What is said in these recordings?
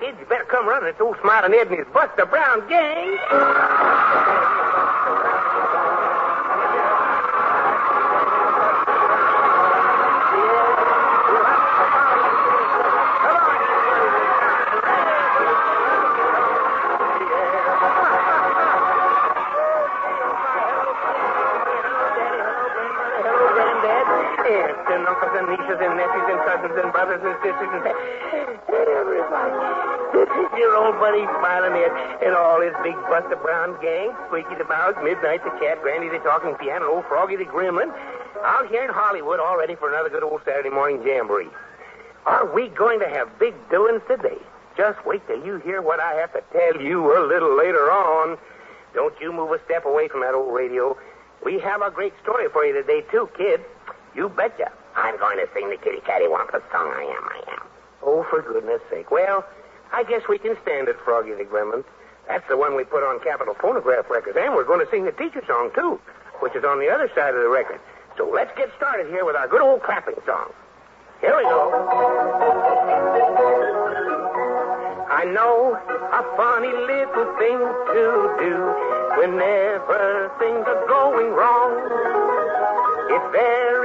kids, you better come running. It's old Smiling Ed and his Buster Brown gang. And uncles and nieces and nephews and cousins and brothers and sisters and everybody. Your old buddy Ed and all his big Buster Brown gang. Squeaky the Mouse, Midnight the Cat, Granny the Talking Piano, old Froggy the Gremlin. Out here in Hollywood, all ready for another good old Saturday morning jamboree. Are we going to have big doings today? Just wait till you hear what I have to tell you a little later on. Don't you move a step away from that old radio. We have a great story for you today, too, kid. You betcha. I'm going to sing the Kitty Catty Wampus song. I am, I am. Oh, for goodness sake. Well, I guess we can stand it, Froggy the Gremlin. That's the one we put on Capitol Phonograph records. And we're going to sing the teacher song, too, which is on the other side of the record. So let's get started here with our good old clapping song. Here we go. I know a funny little thing to do whenever things are going wrong. It's very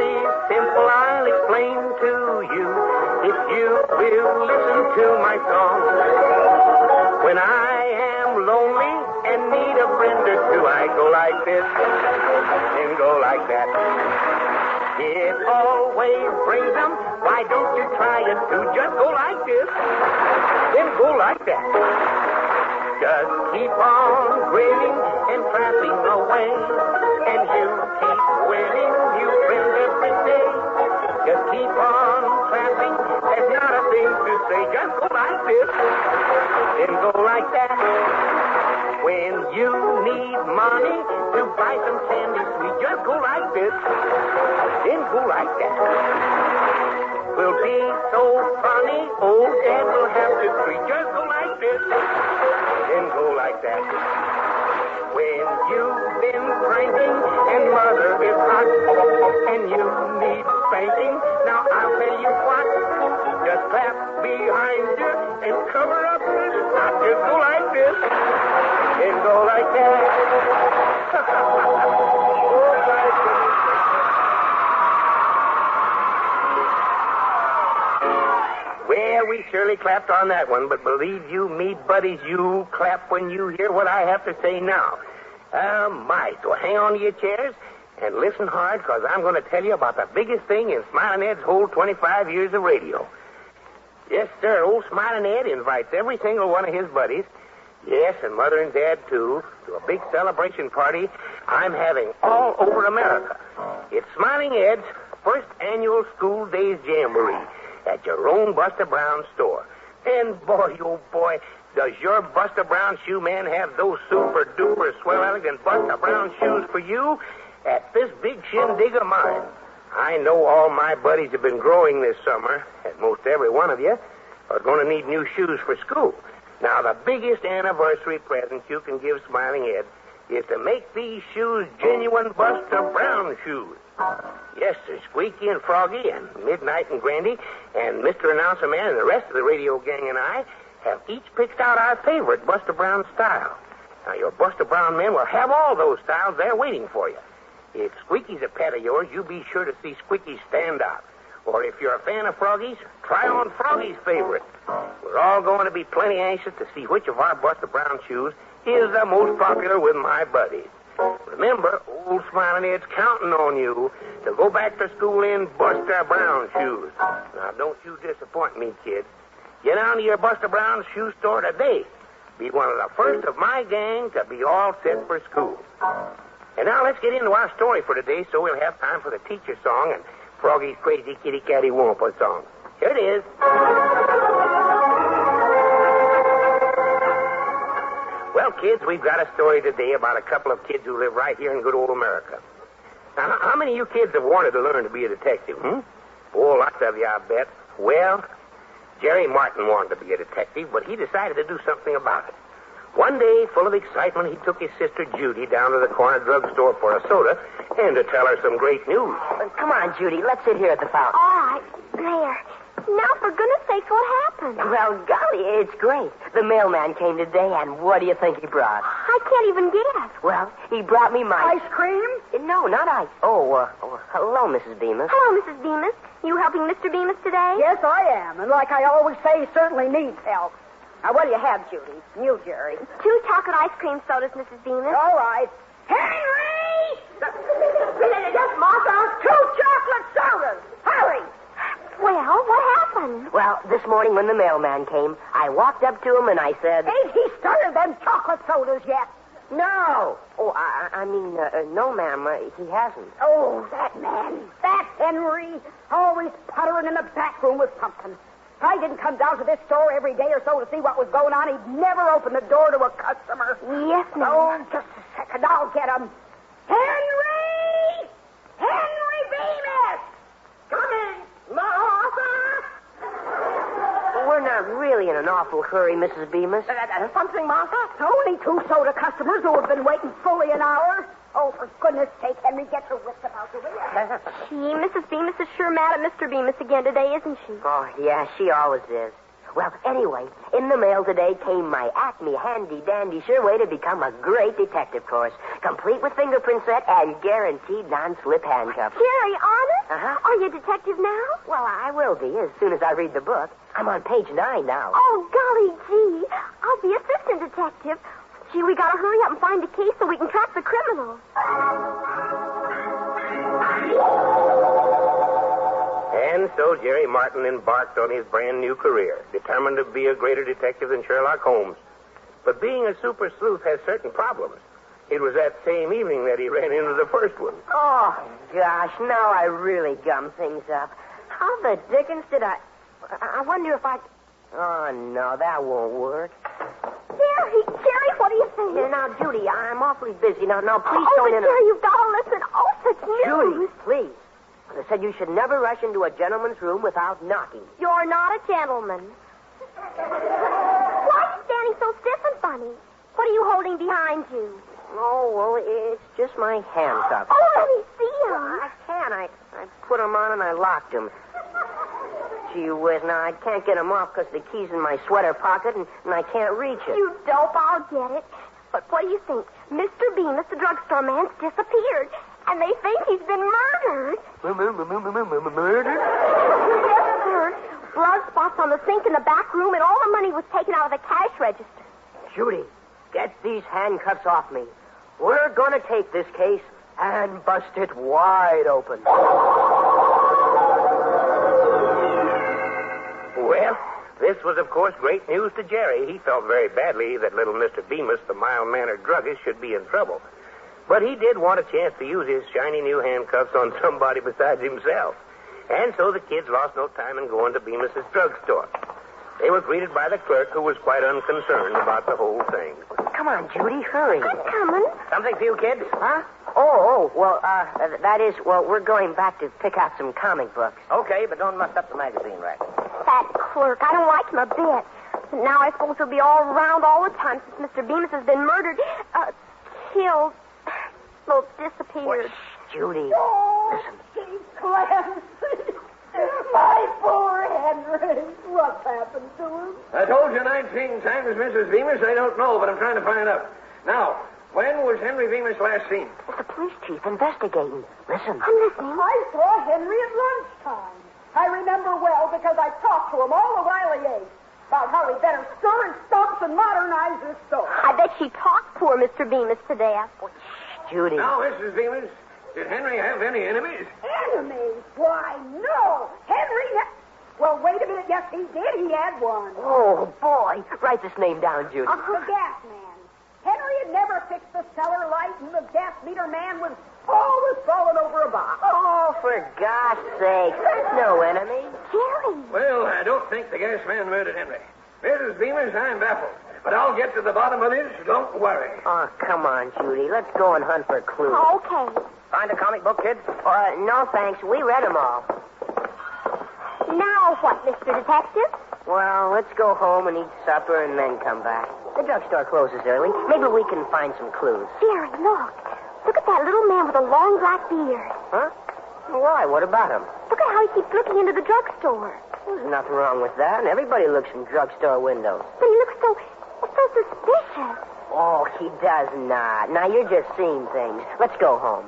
When I am lonely and need a friend or two, I go like this and go like that. It always brings them. Why don't you try it too? Just go like this, then go like that. Just keep on grinning and tramping away, and you keep winning, you friend every day. Just keep on say. Just go like this, then go like that. When you need money to buy some candy sweet, just go like this, then go like that. Will be so funny, old Dad will have to treat. Just go like this, then go like that. When you've been drinking and mother is hot and you need spanking, now I'll tell you what. Just clap behind you and cover up the spot. Just go like this and go like that. Well, we surely clapped on that one, but believe you me, buddies, you clap when you hear what I have to say now. Oh, my. So hang on to your chairs and listen hard, because I'm going to tell you about the biggest thing in Smiling Ed's whole 25 years of radio. Yes, sir. Old Smiling Ed invites every single one of his buddies, yes, and Mother and Dad, too, to a big celebration party I'm having all over America. It's Smiling Ed's first annual School Days Jamboree at your own Buster Brown store. And boy, oh boy, does your Buster Brown shoe man have those super duper swell elegant Buster Brown shoes for you at this big shindig of mine. I know all my buddies have been growing this summer, and most every one of you are going to need new shoes for school. Now, the biggest anniversary present you can give Smiling Ed is to make these shoes genuine Buster Brown shoes. Yes, sir. Squeaky and Froggy and Midnight and Granny and Mr. Announcer Man and the rest of the radio gang and I have each picked out our favorite Buster Brown style. Now, your Buster Brown men will have all those styles there waiting for you. If Squeaky's a pet of yours, you be sure to see Squeaky stand out. Or if you're a fan of Froggy's, try on Froggy's favorite. We're all going to be plenty anxious to see which of our Buster Brown shoes is the most popular with my buddies. Remember, old Smiling Ed's counting on you to go back to school in Buster Brown shoes. Now, don't you disappoint me, kid. Get down to your Buster Brown shoe store today. Be one of the first of my gang to be all set for school. And now let's get into our story for today so we'll have time for the teacher song and Froggy's crazy kitty catty wampa song. Here it is. Well, kids, we've got a story today about a couple of kids who live right here in good old America. Now, how many of you kids have wanted to learn to be a detective, hmm? Oh, lots of you, I bet. Well, Jerry Martin wanted to be a detective, but he decided to do something about it. One day, full of excitement, he took his sister Judy down to the corner drugstore for a soda and to tell her some great news. Uh, come on, Judy. Let's sit here at the fountain. All right. There. Now, for goodness sakes, what happened? Well, golly, it's great. The mailman came today, and what do you think he brought? I can't even guess. Well, he brought me my... Ice cream? No, not ice. Oh, uh, oh, hello, Mrs. Bemis. Hello, Mrs. Bemis. You helping Mr. Bemis today? Yes, I am. And like I always say, he certainly needs help. Now, what do you have, Judy? You, Jerry. Two chocolate ice cream sodas, Mrs. Bemis. All right. Henry! Yes, Martha. Two chocolate sodas. Hurry. Well, what happened? Well, this morning when the mailman came, I walked up to him and I said... Ain't he started them chocolate sodas yet? No! Oh, I, I mean, uh, uh, no, ma'am, uh, he hasn't. Oh, that man. That Henry. Always puttering in the back room with something. If I didn't come down to this store every day or so to see what was going on, he'd never open the door to a customer. Yes, ma'am. Oh, just a second. I'll get him. Henry! Henry Bemis! Come in, Martha! We're not really in an awful hurry, Mrs. Bemis. Uh, uh, something, Martha? Only two soda customers who have been waiting fully an hour. Oh, for goodness sake, Henry, get your wits about you, will you? Gee, Mrs. Bemis is sure mad at Mr. Bemis again today, isn't she? Oh, yeah, she always is. Well, anyway, in the mail today came my Acme handy dandy sure way to become a great detective course, complete with fingerprint set and guaranteed non-slip handcuffs. Jerry, honest? Uh-huh. Are you a detective now? Well, I will be as soon as I read the book. I'm on page nine now. Oh, golly gee. I'll be assistant detective. Gee, we gotta hurry up and find the case so we can track the criminal. And so Jerry Martin embarked on his brand new career, determined to be a greater detective than Sherlock Holmes. But being a super sleuth has certain problems. It was that same evening that he ran into the first one. Oh, gosh, now I really gum things up. How the dickens did I... I I wonder if I... Oh, no, that won't work. Jerry, Jerry, what do you think? Here, now, Judy, I'm awfully busy. Now, now, please oh, don't but inter- Jerry, you've got to listen. Oh, such Judy, news. please. They said you should never rush into a gentleman's room without knocking. You're not a gentleman. Why are you standing so stiff and funny? What are you holding behind you? Oh, well, it's just my handcuffs. Oh, let me see them. I can. I, I put them on and I locked them. Gee with. now I can't get them off because the key's in my sweater pocket and, and I can't reach it. You dope, I'll get it. But what do you think? Mr. Bemis, the drugstore man's disappeared, and they think he's been murdered. Murder? Yes, sir. Blood spots on the sink in the back room, and all the money was taken out of the cash register. Judy, get these handcuffs off me. We're going to take this case and bust it wide open. This was, of course, great news to Jerry. He felt very badly that little Mr. Bemis, the mild-mannered druggist, should be in trouble. But he did want a chance to use his shiny new handcuffs on somebody besides himself. And so the kids lost no time in going to Bemis's drugstore. They were greeted by the clerk, who was quite unconcerned about the whole thing. Come on, Judy, hurry. I'm coming. Something for you, kids? Huh? Oh, oh, well, uh, that is, well, we're going back to pick out some comic books. Okay, but don't mess up the magazine rack. That clerk, I don't like him a bit. But now I suppose he'll be all around all the time since Mr. Bemis has been murdered, uh, killed, well, disappeared. Judy, Oh, listen. gee, Clancy. My poor Henry. What's happened to him? I told you 19 times, Mrs. Bemis, I don't know, but I'm trying to find out. Now, when was Henry Bemis last seen? It's the police chief investigating. Listen. I'm listening. I saw Henry at lunchtime. I remember well because I talked to him all the while he ate about how he better stir his stumps and modernize his store. I bet she talked poor Mr. Bemis to death. Judy. Now, Mrs. Bemis, did Henry have any enemies? Enemies? Why, no. Henry. Ne- well, wait a minute. Yes, he did. He had one. Oh, boy. Write this name down, Judy. Uh, the gas man. Henry had never fixed the cellar light, and the gas meter man was always falling over a box. Oh, for God's sake. There's no enemy. Jerry. Well, I don't think the gas man murdered Henry. Mrs. Bemis, I'm baffled. But I'll get to the bottom of this. Don't worry. Oh, come on, Judy. Let's go and hunt for clues. Okay. Find a comic book, kid? Uh, no, thanks. We read them all. Now what, Mr. Detective? Well, let's go home and eat supper and then come back. The drugstore closes early. Maybe we can find some clues. Jerry, look. Look at that little man with a long black beard. Huh? Why? What about him? Look at how he keeps looking into the drugstore. There's nothing wrong with that. and Everybody looks in drugstore windows. But he looks so, so suspicious. Oh, he does not. Now you're just seeing things. Let's go home.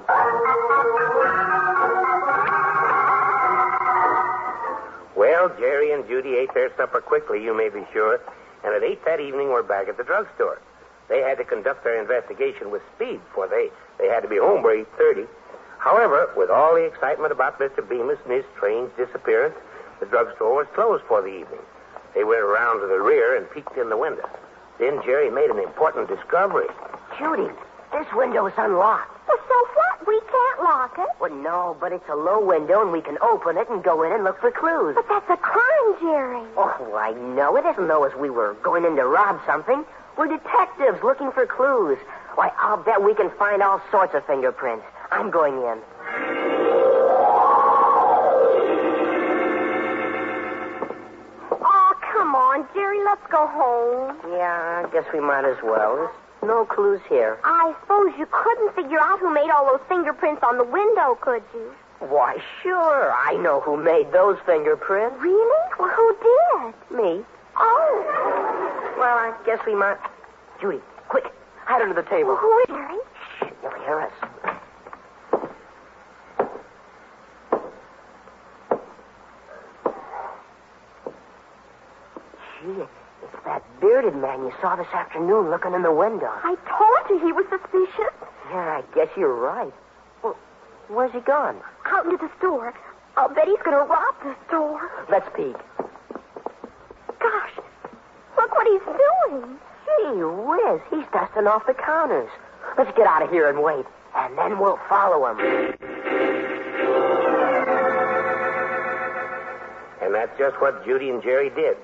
Well, Jerry and Judy ate their supper quickly, you may be sure, and at 8 that evening were back at the drugstore. They had to conduct their investigation with speed, for they, they had to be home by 8.30. However, with all the excitement about Mr. Bemis and his strange disappearance, the drugstore was closed for the evening. They went around to the rear and peeked in the window. Then Jerry made an important discovery. Judy, this window is unlocked. Well, so what? We can't lock it. Well, no, but it's a low window, and we can open it and go in and look for clues. But that's a crime, Jerry. Oh, I know. It isn't though as we were going in to rob something. We're detectives looking for clues. Why, I'll bet we can find all sorts of fingerprints. I'm going in. Oh, come on, Jerry. Let's go home. Yeah, I guess we might as well. There's no clues here. I suppose you couldn't figure out who made all those fingerprints on the window, could you? Why, sure. I know who made those fingerprints. Really? Well, who did? Me. Oh. Well, I guess we might. Judy, quick. Hide under the table. Who is Jerry? Shh, you'll hear us. Gee, it's that bearded man you saw this afternoon looking in the window. I told you he was suspicious. Yeah, I guess you're right. Well, where's he gone? Out into the store. I'll bet he's going to rob the store. Let's peek. Gosh, look what he's doing. Gee whiz, he's dusting off the counters. Let's get out of here and wait, and then we'll follow him. And that's just what Judy and Jerry did.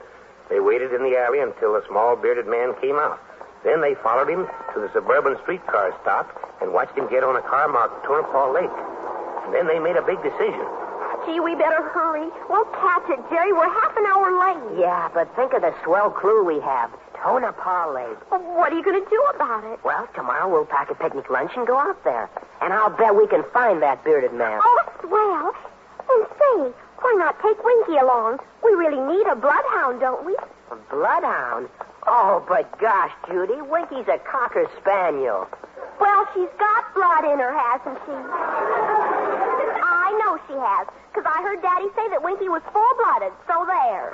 They waited in the alley until the small bearded man came out. Then they followed him to the suburban streetcar stop and watched him get on a car marked Tonopah Lake. And then they made a big decision. Gee, we better hurry. We'll catch it, Jerry. We're half an hour late. Yeah, but think of the swell clue we have. Tonopah Lake. Well, what are you going to do about it? Well, tomorrow we'll pack a picnic lunch and go out there. And I'll bet we can find that bearded man. Oh, swell. And say, why not take Winky along? We really need a bloodhound, don't we? A bloodhound? Oh, but gosh, Judy, Winky's a cocker spaniel. Well, she's got blood in her, hasn't she? I know she has, because I heard Daddy say that Winky was full-blooded, so there.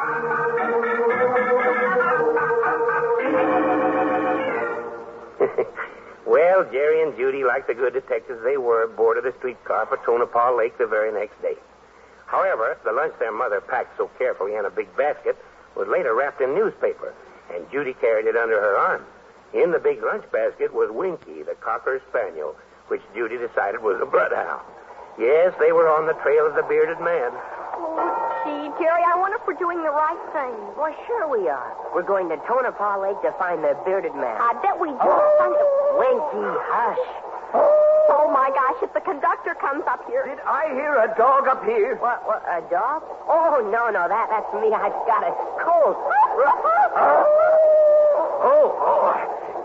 Well, Jerry and Judy, like the good detectives they were, boarded a streetcar for Tonopah Lake the very next day. However, the lunch their mother packed so carefully in a big basket was later wrapped in newspaper, and Judy carried it under her arm. In the big lunch basket was Winky, the cocker spaniel, which Judy decided was a bloodhound. Yes, they were on the trail of the bearded man. Oh, gee, Jerry, I wonder if we're doing the right thing. Well, sure we are. We're going to Tonopah Lake to find the bearded man. I bet we oh. do. Winky, hush. Oh, my gosh, if the conductor comes up here. Did I hear a dog up here? What, what, a dog? Oh, no, no, that, that's me. I've got a cold. Oh, oh,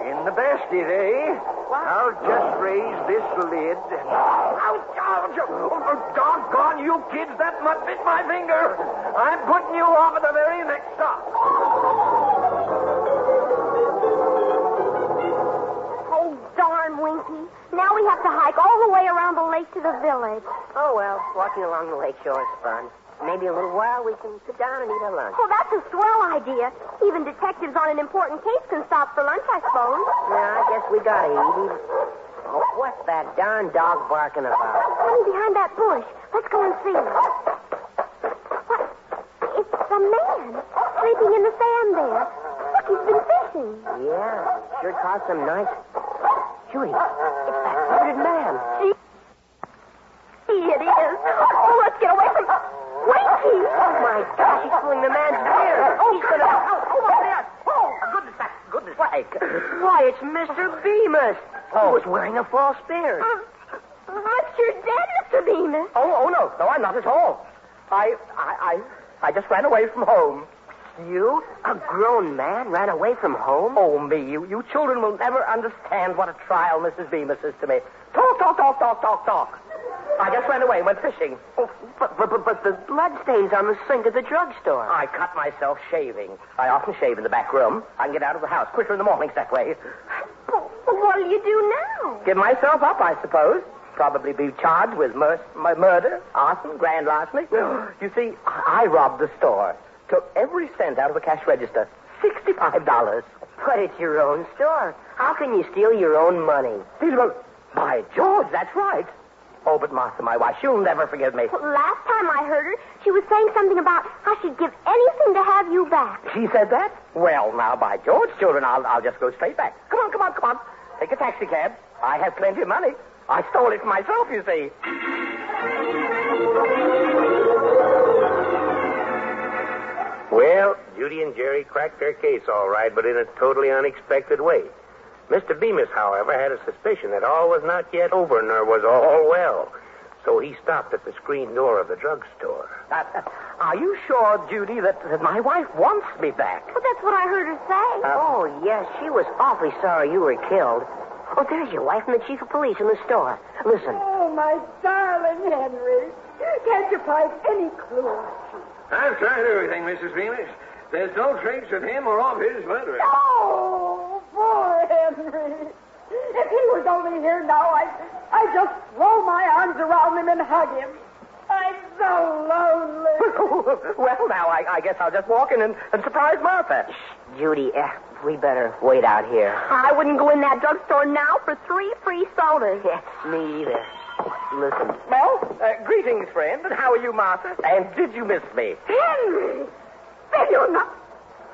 in the basket, eh? I'll just raise this lid. Ouch, ouch! Oh, doggone you kids, that must bit my finger. I'm putting you off at the very next stop. Now we have to hike all the way around the lake to the village. Oh, well, walking along the lake shore is fun. Maybe a little while we can sit down and eat our lunch. Oh, that's a swell idea. Even detectives on an important case can stop for lunch, I suppose. Yeah, I guess we gotta eat. Oh, what's that darn dog barking about? Coming behind that bush. Let's go and see. What? It's a man sleeping in the sand there. Look, he's been fishing. Yeah, sure caught some nice. It's that bearded man. Gee, it is. Oh, let's get away from... Winky! Oh, my gosh, he's pulling the man's beard. Oh, he's gonna. Oh, oh, oh, oh over there. Oh, goodness, that, goodness. Why, why, it's Mr. Bemis. He was wearing a false beard. But you're dead, Mr. Bemis. Oh, oh no, no, I'm not at all. I, I, I, I just ran away from home. You, a grown man, ran away from home? Oh, me, you, you children will never understand what a trial Mrs. Bemis is to me. Talk, talk, talk, talk, talk, talk. I just ran away and went fishing. Oh, but, but, but, but the bloodstains on the sink at the drugstore. I cut myself shaving. I often shave in the back room. I can get out of the house quicker in the mornings that way. Well, what'll you do now? Give myself up, I suppose. Probably be charged with mur- murder, arson, grand larceny. You see, I robbed the store. Took every cent out of the cash register. Sixty-five dollars. But it's your own store. How can you steal your own money? By George, that's right. Oh, but Martha, my wife, she'll never forgive me. Well, last time I heard her, she was saying something about how she'd give anything to have you back. She said that? Well, now, by George, children, I'll, I'll just go straight back. Come on, come on, come on. Take a taxi cab. I have plenty of money. I stole it myself, you see. Well, Judy and Jerry cracked their case all right, but in a totally unexpected way. Mr. Bemis, however, had a suspicion that all was not yet over, nor was all well. So he stopped at the screen door of the drugstore. Uh, uh, are you sure, Judy, that, that my wife wants me back? But that's what I heard her say. oh, yes, she was awfully sorry you were killed. Oh, there's your wife and the chief of police in the store. Listen. Oh, my darling Henry. Can't you find any clue? I've tried everything, Mrs. Bemis. There's no trace of him or of his murderer. Oh, poor Henry. If he was only here now, I'd, I'd just throw my arms around him and hug him. I'm so lonely. well, now, I, I guess I'll just walk in and, and surprise Martha. Shh, Judy, uh, we better wait out here. I wouldn't go in that drugstore now for three free sodas. Yes, me either. Listen. Well, uh, greetings, friend. And how are you, Martha? And did you miss me? Henry! Then you're not.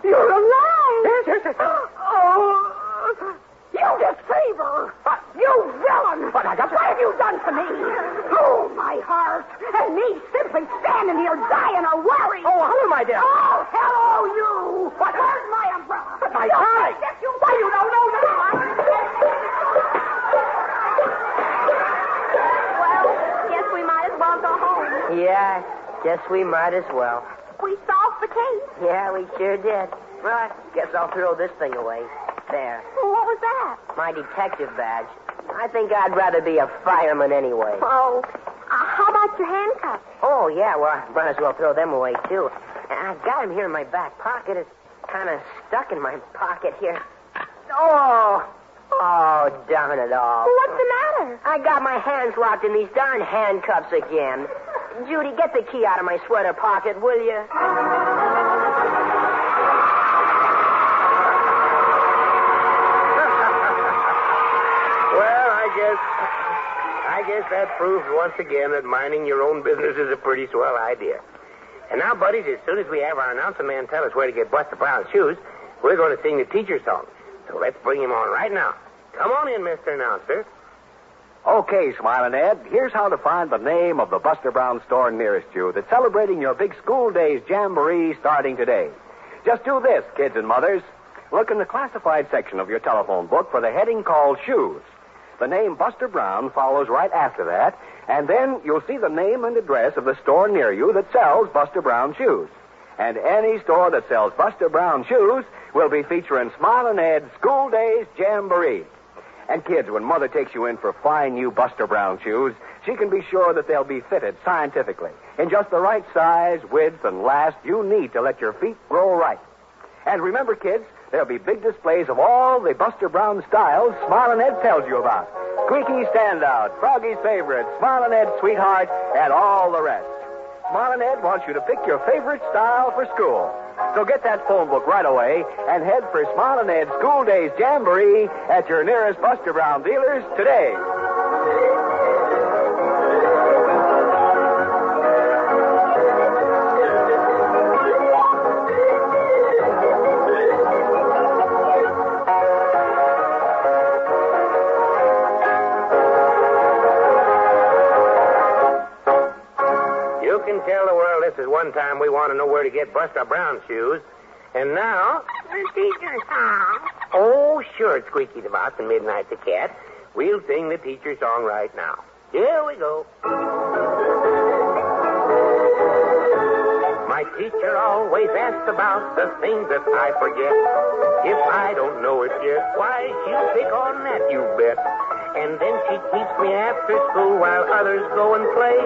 You're alive! Yes, yes, yes. Oh, you deceiver! You villain! What, I got What have you done to me? Oh, my heart! And me simply standing here dying of worry! Oh, hello, my dear. Oh, hello, you! What? Where's my umbrella? But my think You, why, you don't know Well, guess we might as well go home. Yeah, guess we might as well. We solved the case. Yeah, we sure did. Well, I guess I'll throw this thing away. There. Well, what was that? My detective badge. I think I'd rather be a fireman anyway. Oh, uh, how about your handcuffs? Oh, yeah, well, I might as well throw them away, too. I've got them here in my back pocket. It's kind of stuck in my pocket here. Oh! Oh, darn it all. What's the matter? I got my hands locked in these darn handcuffs again. Judy, get the key out of my sweater pocket, will you? I guess. That proves once again that minding your own business is a pretty swell idea. And now, buddies, as soon as we have our announcer man tell us where to get Buster Brown's shoes, we're going to sing the teacher song. So let's bring him on right now. Come on in, Mr. Announcer. Okay, Smiling Ed, here's how to find the name of the Buster Brown store nearest you that's celebrating your big school days jamboree starting today. Just do this, kids and mothers. Look in the classified section of your telephone book for the heading called Shoes. The name Buster Brown follows right after that, and then you'll see the name and address of the store near you that sells Buster Brown shoes. And any store that sells Buster Brown shoes will be featuring Smiling Ed's School Days Jamboree. And kids, when Mother takes you in for fine new Buster Brown shoes, she can be sure that they'll be fitted scientifically in just the right size, width, and last you need to let your feet grow right. And remember, kids, there'll be big displays of all the Buster Brown styles Smiling Ed tells you about. Squeaky Standout, Froggy's Favorite, Smiling Ed Sweetheart, and all the rest. Smiling Ed wants you to pick your favorite style for school. So get that phone book right away and head for Smiling Ed's School Days Jamboree at your nearest Buster Brown dealers today. This is one time we want to know where to get Buster Brown shoes. And now, the teacher song. Oh, sure, Squeaky the Mouse and Midnight the Cat. We'll sing the teacher song right now. Here we go. My teacher always asks about the things that I forget. If I don't know it yet, why, she'll pick on that, you bet. And then she keeps me after school while others go and play.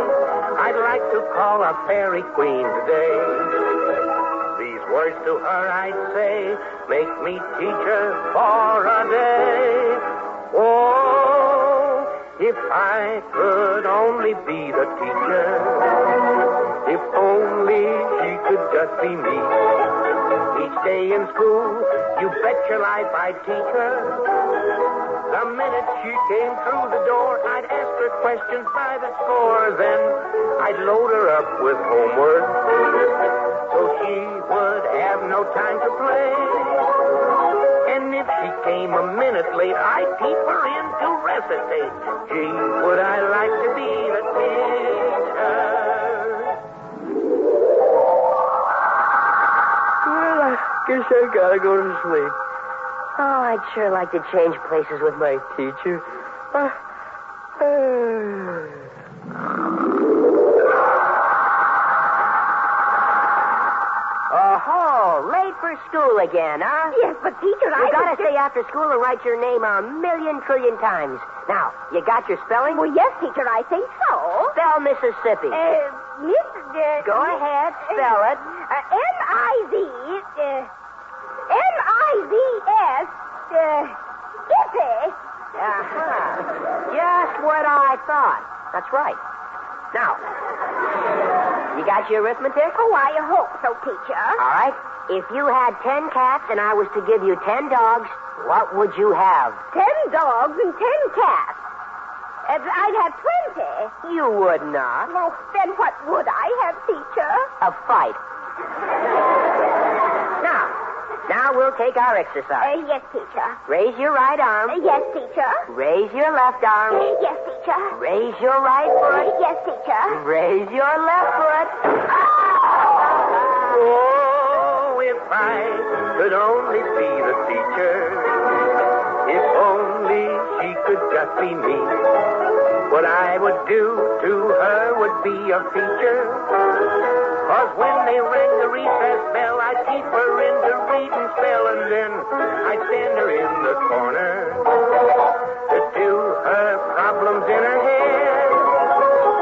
I'd like to call a fairy queen today. These words to her I'd say, make me teacher for a day. Oh, if I could only be the teacher, if only she could just be me. Each day in school, you bet your life I'd teach her. The minute she came through the door, I'd ask her questions by the score. Then I'd load her up with homework so she would have no time to play. And if she came a minute late, I'd keep her in to recitate. Gee, would I like to be the teacher? Guess I gotta go to sleep. Oh, I'd sure like to change places with my teacher. Uh, Oh, late for school again, huh? Yes, but teacher, You I gotta was stay after school and write your name a million trillion times. Now, you got your spelling? Well, yes, teacher, I think so. Spell Mississippi. Uh, Miss... Uh, Go ahead, spell it. Uh, M-I-Z... Uh, M-I-Z-S... Uh, Ippy. Uh-huh. Just what I thought. That's right. Now, you got your arithmetic? Oh, I hope so, teacher. All right. If you had ten cats and I was to give you ten dogs, what would you have? Ten dogs and ten cats. I'd have twenty. You would not. Well, then what would I have, teacher? A fight. Now, now we'll take our exercise. Uh, yes, teacher. Raise your right arm. Uh, yes, teacher. Raise your left arm. Uh, yes, teacher. Raise your right foot. Yes, teacher. Raise your left foot. Oh, if I could only be the teacher. If only she could just be me. What I would do to her would be a feature. Cause when they rang the recess bell, I'd keep her in to read and spell, and then I'd stand her in the corner to do her problems in her head.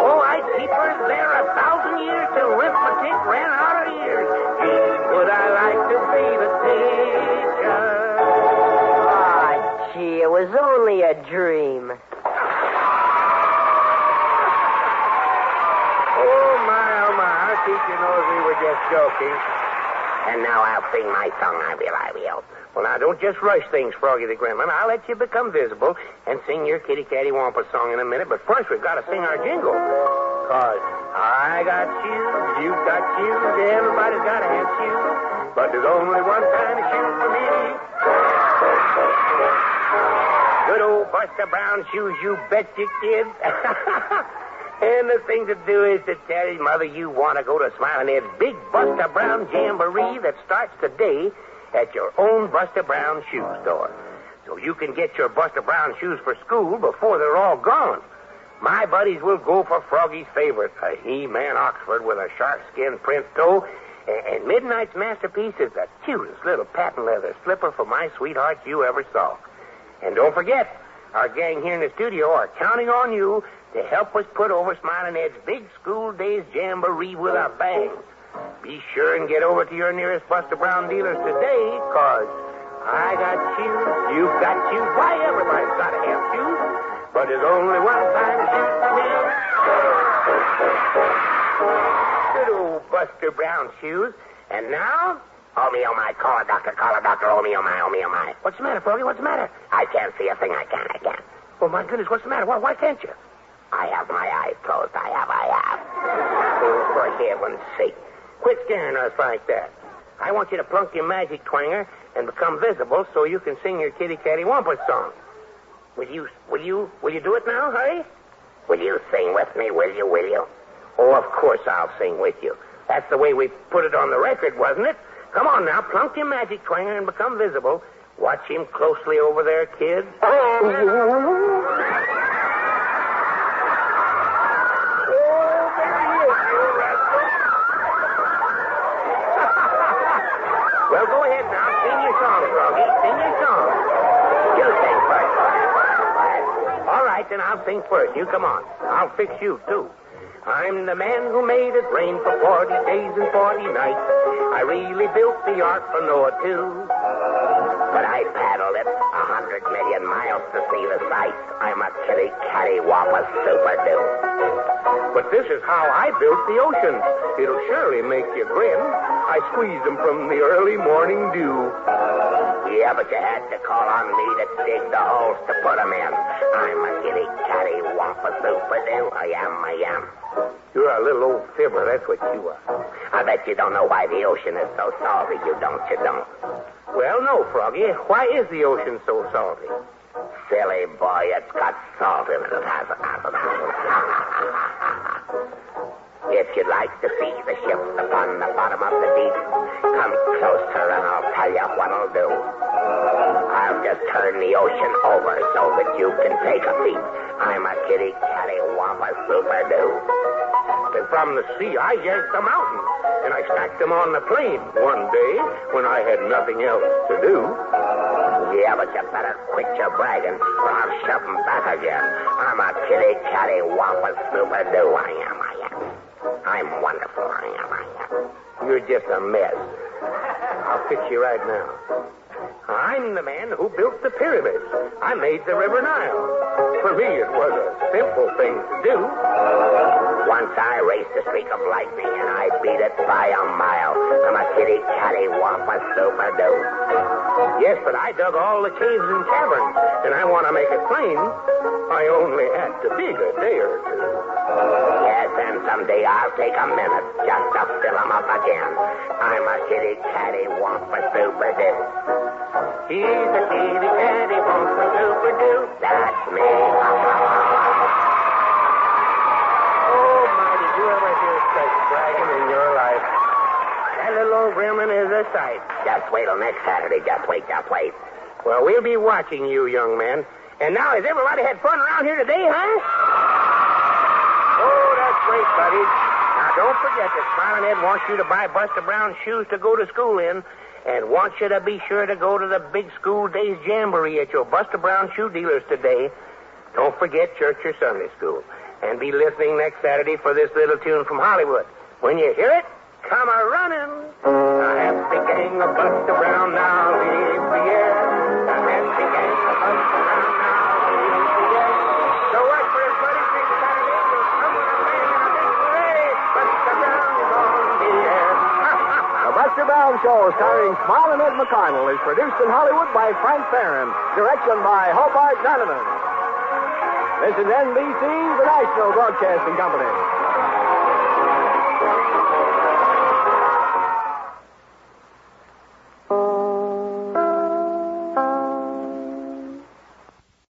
Oh, I'd keep her there a thousand years till arithmetic ran out of ears. Gee, would I like to be the teacher? Ah, gee, it was only a dream. Oh, my, oh, my. Our teacher knows we were just joking. And now I'll sing my song, I will, I will. Well, now, don't just rush things, Froggy the Gremlin. I'll let you become visible and sing your kitty catty wampus song in a minute, but first we've got to sing our jingle. Cause I got shoes, you've got shoes, everybody's got to have shoes. But there's only one kind of shoe for me. Good old Buster Brown shoes, you bet you kid. and the thing to do is to tell mother you want to go to Smiling Ed's big Buster Brown Jamboree that starts today at your own Buster Brown shoe store. So you can get your Buster Brown shoes for school before they're all gone. My buddies will go for Froggy's favorite, a He-Man Oxford with a shark-skin print toe. And Midnight's masterpiece is the cutest little patent leather slipper for my sweetheart you ever saw. And don't forget, our gang here in the studio are counting on you to help us put over Smiling Ed's big school days jamboree with a bang. Be sure and get over to your nearest Buster Brown dealers today, cause I got shoes, you've got shoes. Why, everybody's got to have shoes, but there's only one kind of shoes me. Good old Buster Brown shoes. And now, oh me, oh my, call a doctor, call a doctor, oh me, oh my, oh me, oh my. What's the matter, Froggy? What's the matter? I can't see a thing. I can't, I can't. Oh, my goodness, what's the matter? Why, why can't you? I have my eyes closed. I have, I have. Oh, for heaven's sake. Quit scaring us like that. I want you to plunk your magic twanger and become visible so you can sing your kitty catty wampus song. Will you, will you, will you do it now, hurry? Will you sing with me, will you, will you? Oh, of course I'll sing with you. That's the way we put it on the record, wasn't it? Come on now, plunk your magic twanger and become visible. Watch him closely over there, kid. well, go ahead now. Sing your song, Froggy. Sing your song. You sing first. All right, then I'll sing first. You come on. I'll fix you, too. I'm the man who made it rain for 40 days and 40 nights. I really built the ark for Noah, too. But I paddled it a hundred million miles to see the sights. I'm a kitty catty whopper super do. But this is how I built the oceans. It'll surely make you grin. I squeezed them from the early morning dew. Yeah, but you had to call on me to dig the holes to put 'em in. I'm a kitty catty whopper super do. I am, I am. You're a little old fibber, that's what you are. I bet you don't know why the ocean is so salty. You don't, you don't. Well, no, Froggy. Why is the ocean so salty? Silly boy, it's got salt in it. It has, it has, it has. If you'd like to see the ships upon the bottom of the deep, come closer and I'll tell you what I'll do. I'll just turn the ocean over so that you can take a peep. I'm a kitty catty whopper super do. And from the sea, I yanked the mountain, and I stacked them on the plain one day when I had nothing else to do. Yeah, but you better quit your bragging, or I'll shove 'em back again. I'm a kitty catty whopper super do. I am. I'm wonderful. I am, I am. You're just a mess. I'll fix you right now. I'm the man who built the pyramids. I made the River Nile. For me, it was a simple thing to do. Once I raced a streak of lightning, and I beat it by a mile. I'm a kitty catty whopper super do. Yes, but I dug all the caves and caverns, and I want to make it plain. I only had to dig a day or two. And someday I'll take a minute just to fill fill 'em up again. I'm a kitty catty whopper super do. He's a kitty catty whopper super do. That's me. Oh, my, did you ever hear such bragging in your life? That little old is a sight. Just wait till next Saturday. Just wait, just wait. Well, we'll be watching you, young man. And now, has everybody had fun around here today, huh? Buddy. Now, don't forget that Smiling Ed wants you to buy Buster Brown shoes to go to school in and wants you to be sure to go to the big school days jamboree at your Buster Brown shoe dealers today. Don't forget church or Sunday school. And be listening next Saturday for this little tune from Hollywood. When you hear it, come a running. A happy gang of Buster Brown now leave the Brown Show, starring Smiling Ed McConnell, is produced in Hollywood by Frank Ferrin. Direction by Hobart Donovan. This is NBC, the National Broadcasting Company.